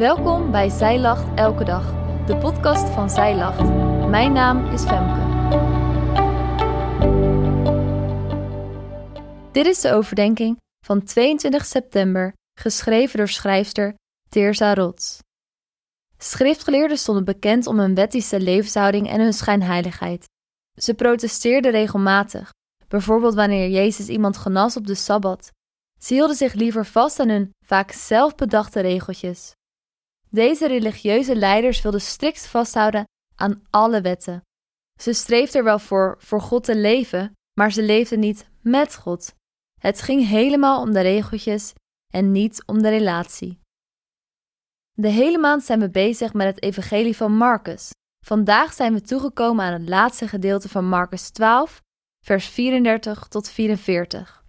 Welkom bij Zij Lacht Elke Dag, de podcast van Zij Lacht. Mijn naam is Femke. Dit is de overdenking van 22 september, geschreven door schrijfster Teersa Rots. Schriftgeleerden stonden bekend om hun wettische levenshouding en hun schijnheiligheid. Ze protesteerden regelmatig, bijvoorbeeld wanneer Jezus iemand genas op de Sabbat. Ze hielden zich liever vast aan hun vaak zelfbedachte regeltjes. Deze religieuze leiders wilden strikt vasthouden aan alle wetten. Ze streefden er wel voor voor God te leven, maar ze leefden niet met God. Het ging helemaal om de regeltjes en niet om de relatie. De hele maand zijn we bezig met het evangelie van Marcus. Vandaag zijn we toegekomen aan het laatste gedeelte van Marcus 12, vers 34 tot 44.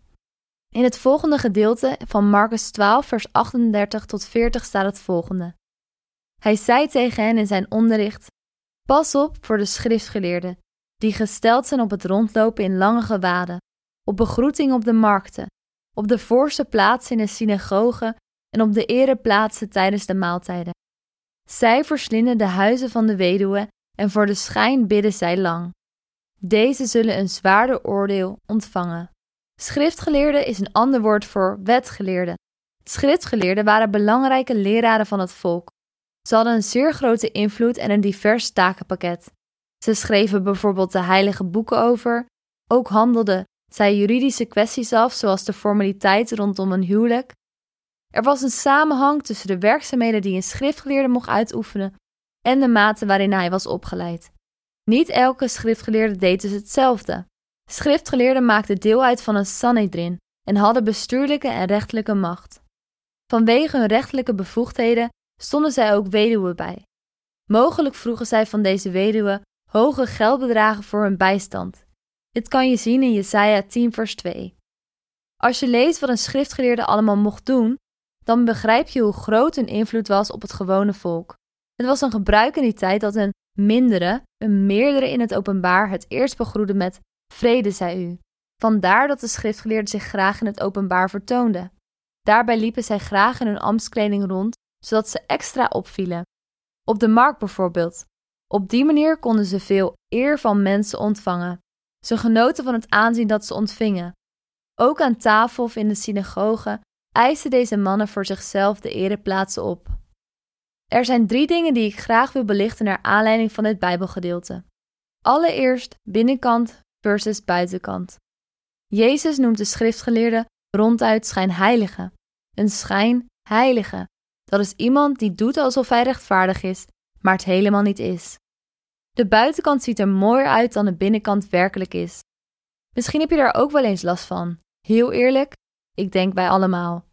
In het volgende gedeelte van Marcus 12, vers 38 tot 40 staat het volgende. Hij zei tegen hen in zijn onderricht: Pas op voor de schriftgeleerden, die gesteld zijn op het rondlopen in lange gewaden, op begroeting op de markten, op de voorste plaatsen in de synagogen en op de ereplaatsen tijdens de maaltijden. Zij verslinden de huizen van de weduwe en voor de schijn bidden zij lang. Deze zullen een zwaarder oordeel ontvangen. Schriftgeleerde is een ander woord voor wetgeleerde. Schriftgeleerden waren belangrijke leraren van het volk. Ze hadden een zeer grote invloed en een divers takenpakket. Ze schreven bijvoorbeeld de heilige boeken over, ook handelden zij juridische kwesties af, zoals de formaliteit rondom een huwelijk. Er was een samenhang tussen de werkzaamheden die een schriftgeleerde mocht uitoefenen en de mate waarin hij was opgeleid. Niet elke schriftgeleerde deed dus hetzelfde. Schriftgeleerden maakten deel uit van een Sanhedrin en hadden bestuurlijke en rechtelijke macht. Vanwege hun rechtelijke bevoegdheden stonden zij ook weduwen bij. Mogelijk vroegen zij van deze weduwen hoge geldbedragen voor hun bijstand. Dit kan je zien in Jesaja 10 vers 2. Als je leest wat een schriftgeleerde allemaal mocht doen, dan begrijp je hoe groot hun invloed was op het gewone volk. Het was een gebruik in die tijd dat een mindere, een meerdere in het openbaar het eerst begroette met vrede zij u. Vandaar dat de schriftgeleerden zich graag in het openbaar vertoonden. Daarbij liepen zij graag in hun ambtskleding rond zodat ze extra opvielen. Op de markt bijvoorbeeld. Op die manier konden ze veel eer van mensen ontvangen. Ze genoten van het aanzien dat ze ontvingen. Ook aan tafel of in de synagoge eisten deze mannen voor zichzelf de ereplaatsen op. Er zijn drie dingen die ik graag wil belichten naar aanleiding van dit Bijbelgedeelte. Allereerst binnenkant versus buitenkant. Jezus noemt de schriftgeleerden ronduit schijnheilige, een schijnheilige, dat is iemand die doet alsof hij rechtvaardig is, maar het helemaal niet is. De buitenkant ziet er mooier uit dan de binnenkant werkelijk is. Misschien heb je daar ook wel eens last van. Heel eerlijk, ik denk bij allemaal.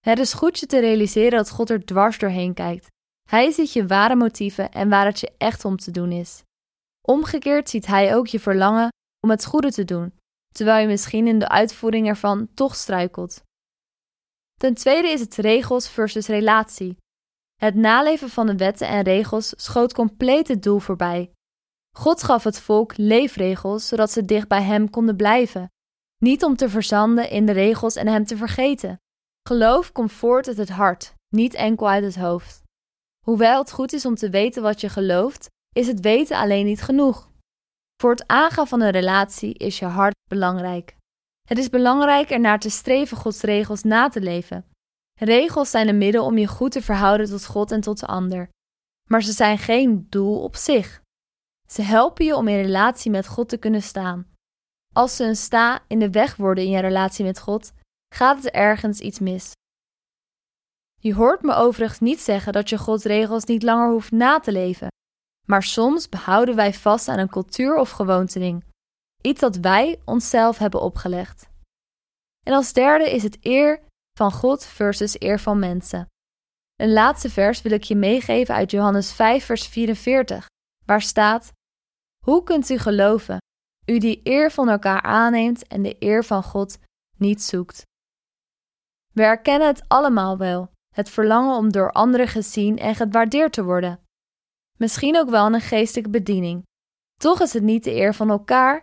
Het is goed je te realiseren dat God er dwars doorheen kijkt. Hij ziet je ware motieven en waar het je echt om te doen is. Omgekeerd ziet hij ook je verlangen om het goede te doen, terwijl je misschien in de uitvoering ervan toch struikelt. Ten tweede is het regels versus relatie. Het naleven van de wetten en regels schoot compleet het doel voorbij. God gaf het volk leefregels zodat ze dicht bij Hem konden blijven, niet om te verzanden in de regels en Hem te vergeten. Geloof komt voort uit het hart, niet enkel uit het hoofd. Hoewel het goed is om te weten wat je gelooft, is het weten alleen niet genoeg. Voor het aangaan van een relatie is je hart belangrijk. Het is belangrijk ernaar te streven Gods regels na te leven. Regels zijn een middel om je goed te verhouden tot God en tot de ander, maar ze zijn geen doel op zich. Ze helpen je om in relatie met God te kunnen staan. Als ze een sta in de weg worden in je relatie met God, gaat het ergens iets mis. Je hoort me overigens niet zeggen dat je Gods regels niet langer hoeft na te leven, maar soms behouden wij vast aan een cultuur of gewoonteding, Iets dat wij onszelf hebben opgelegd. En als derde is het eer van God versus eer van mensen. Een laatste vers wil ik je meegeven uit Johannes 5, vers 44, waar staat: Hoe kunt u geloven, u die eer van elkaar aanneemt en de eer van God niet zoekt? We erkennen het allemaal wel, het verlangen om door anderen gezien en gewaardeerd te worden. Misschien ook wel een geestelijke bediening. Toch is het niet de eer van elkaar,